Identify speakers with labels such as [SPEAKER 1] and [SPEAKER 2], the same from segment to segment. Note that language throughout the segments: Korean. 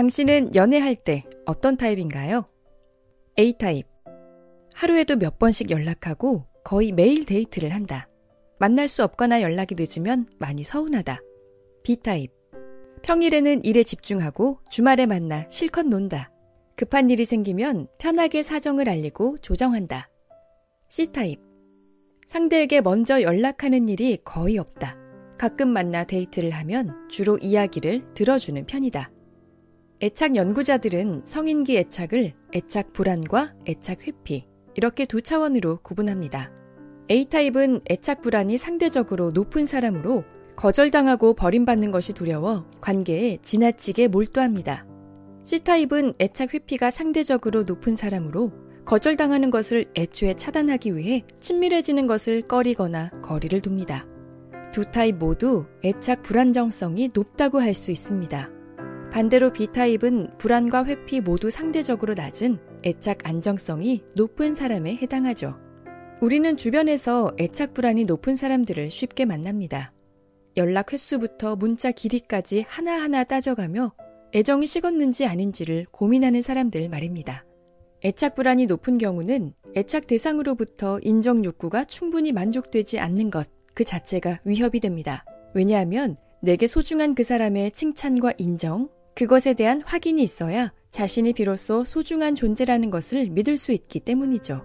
[SPEAKER 1] 당신은 연애할 때 어떤 타입인가요? A타입. 하루에도 몇 번씩 연락하고 거의 매일 데이트를 한다. 만날 수 없거나 연락이 늦으면 많이 서운하다. B타입. 평일에는 일에 집중하고 주말에 만나 실컷 논다. 급한 일이 생기면 편하게 사정을 알리고 조정한다. C타입. 상대에게 먼저 연락하는 일이 거의 없다. 가끔 만나 데이트를 하면 주로 이야기를 들어주는 편이다. 애착 연구자들은 성인기 애착을 애착 불안과 애착 회피, 이렇게 두 차원으로 구분합니다. A타입은 애착 불안이 상대적으로 높은 사람으로 거절당하고 버림받는 것이 두려워 관계에 지나치게 몰두합니다. C타입은 애착 회피가 상대적으로 높은 사람으로 거절당하는 것을 애초에 차단하기 위해 친밀해지는 것을 꺼리거나 거리를 둡니다. 두 타입 모두 애착 불안정성이 높다고 할 수 있습니다. 반대로 B타입은 불안과 회피 모두 상대적으로 낮은 애착 안정성이 높은 사람에 해당하죠. 우리는 주변에서 애착 불안이 높은 사람들을 쉽게 만납니다. 연락 횟수부터 문자 길이까지 하나하나 따져가며 애정이 식었는지 아닌지를 고민하는 사람들 말입니다. 애착 불안이 높은 경우는 애착 대상으로부터 인정 욕구가 충분히 만족되지 않는 것 그 자체가 위협이 됩니다. 왜냐하면 내게 소중한 그 사람의 칭찬과 인정, 그것에 대한 확인이 있어야 자신이 비로소 소중한 존재라는 것을 믿을 수 있기 때문이죠.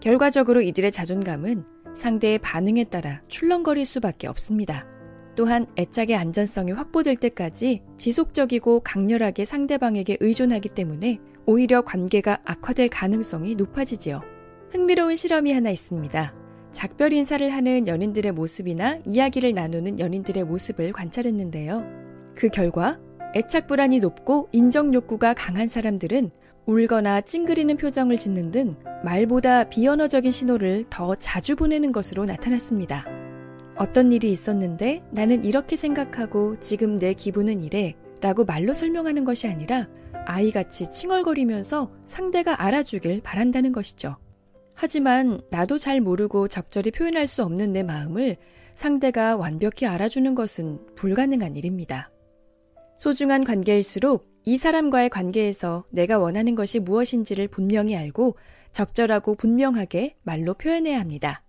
[SPEAKER 1] 결과적으로 이들의 자존감은 상대의 반응에 따라 출렁거릴 수밖에 없습니다. 또한 애착의 안전성이 확보될 때까지 지속적이고 강렬하게 상대방에게 의존하기 때문에 오히려 관계가 악화될 가능성이 높아지지요. 흥미로운 실험이 하나 있습니다. 작별 인사를 하는 연인들의 모습이나 이야기를 나누는 연인들의 모습을 관찰했는데요. 그 결과 애착 불안이 높고 인정 욕구가 강한 사람들은 울거나 찡그리는 표정을 짓는 등 말보다 비언어적인 신호를 더 자주 보내는 것으로 나타났습니다. 어떤 일이 있었는데 나는 이렇게 생각하고 지금 내 기분은 이래 라고 말로 설명하는 것이 아니라 아이같이 칭얼거리면서 상대가 알아주길 바란다는 것이죠. 하지만 나도 잘 모르고 적절히 표현할 수 없는 내 마음을 상대가 완벽히 알아주는 것은 불가능한 일입니다. 소중한 관계일수록 이 사람과의 관계에서 내가 원하는 것이 무엇인지를 분명히 알고 적절하고 분명하게 말로 표현해야 합니다.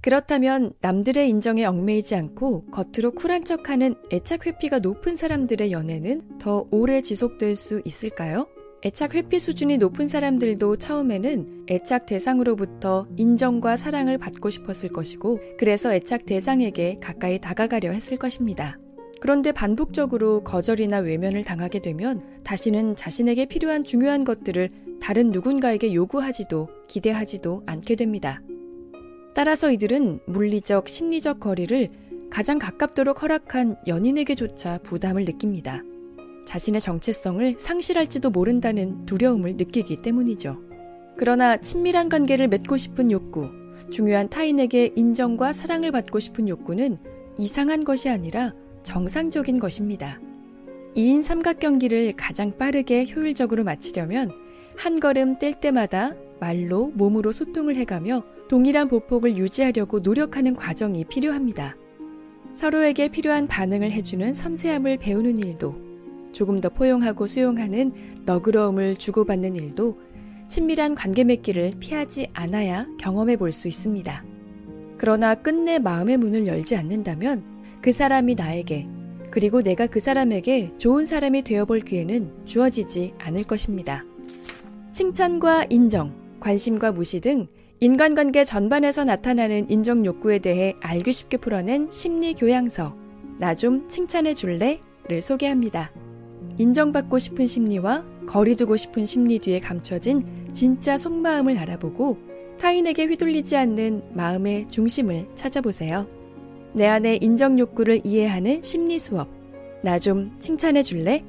[SPEAKER 1] 그렇다면 남들의 인정에 얽매이지 않고 겉으로 쿨한 척하는 애착 회피가 높은 사람들의 연애는 더 오래 지속될 수 있을까요? 애착 회피 수준이 높은 사람들도 처음에는 애착 대상으로부터 인정과 사랑을 받고 싶었을 것이고, 그래서 애착 대상에게 가까이 다가가려 했을 것입니다. 그런데 반복적으로 거절이나 외면을 당하게 되면 다시는 자신에게 필요한 중요한 것들을 다른 누군가에게 요구하지도 기대하지도 않게 됩니다. 따라서 이들은 물리적, 심리적 거리를 가장 가깝도록 허락한 연인에게조차 부담을 느낍니다. 자신의 정체성을 상실할지도 모른다는 두려움을 느끼기 때문이죠. 그러나 친밀한 관계를 맺고 싶은 욕구, 중요한 타인에게 인정과 사랑을 받고 싶은 욕구는 이상한 것이 아니라 정상적인 것입니다. 2인 삼각경기를 가장 빠르게 효율적으로 마치려면 한 걸음 뗄 때마다 말로 몸으로 소통을 해가며 동일한 보폭을 유지하려고 노력하는 과정이 필요합니다. 서로에게 필요한 반응을 해주는 섬세함을 배우는 일도 조금 더 포용하고 수용하는 너그러움을 주고받는 일도 친밀한 관계 맺기를 피하지 않아야 경험해 볼 수 있습니다. 그러나 끝내 마음의 문을 열지 않는다면 그 사람이 나에게 그리고 내가 그 사람에게 좋은 사람이 되어볼 기회는 주어지지 않을 것입니다. 칭찬과 인정, 관심과 무시 등 인간관계 전반에서 나타나는 인정 욕구에 대해 알기 쉽게 풀어낸 심리 교양서 나 좀 칭찬해 줄래를 소개합니다. 인정받고 싶은 심리와 거리두고 싶은 심리 뒤에 감춰진 진짜 속마음을 알아보고 타인에게 휘둘리지 않는 마음의 중심을 찾아보세요. 내 안의 인정 욕구를 이해하는 심리 수업. 나 좀 칭찬해 줄래?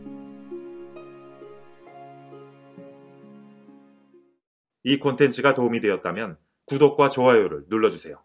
[SPEAKER 2] 이 콘텐츠가 도움이 되었다면 구독과 좋아요를 눌러주세요.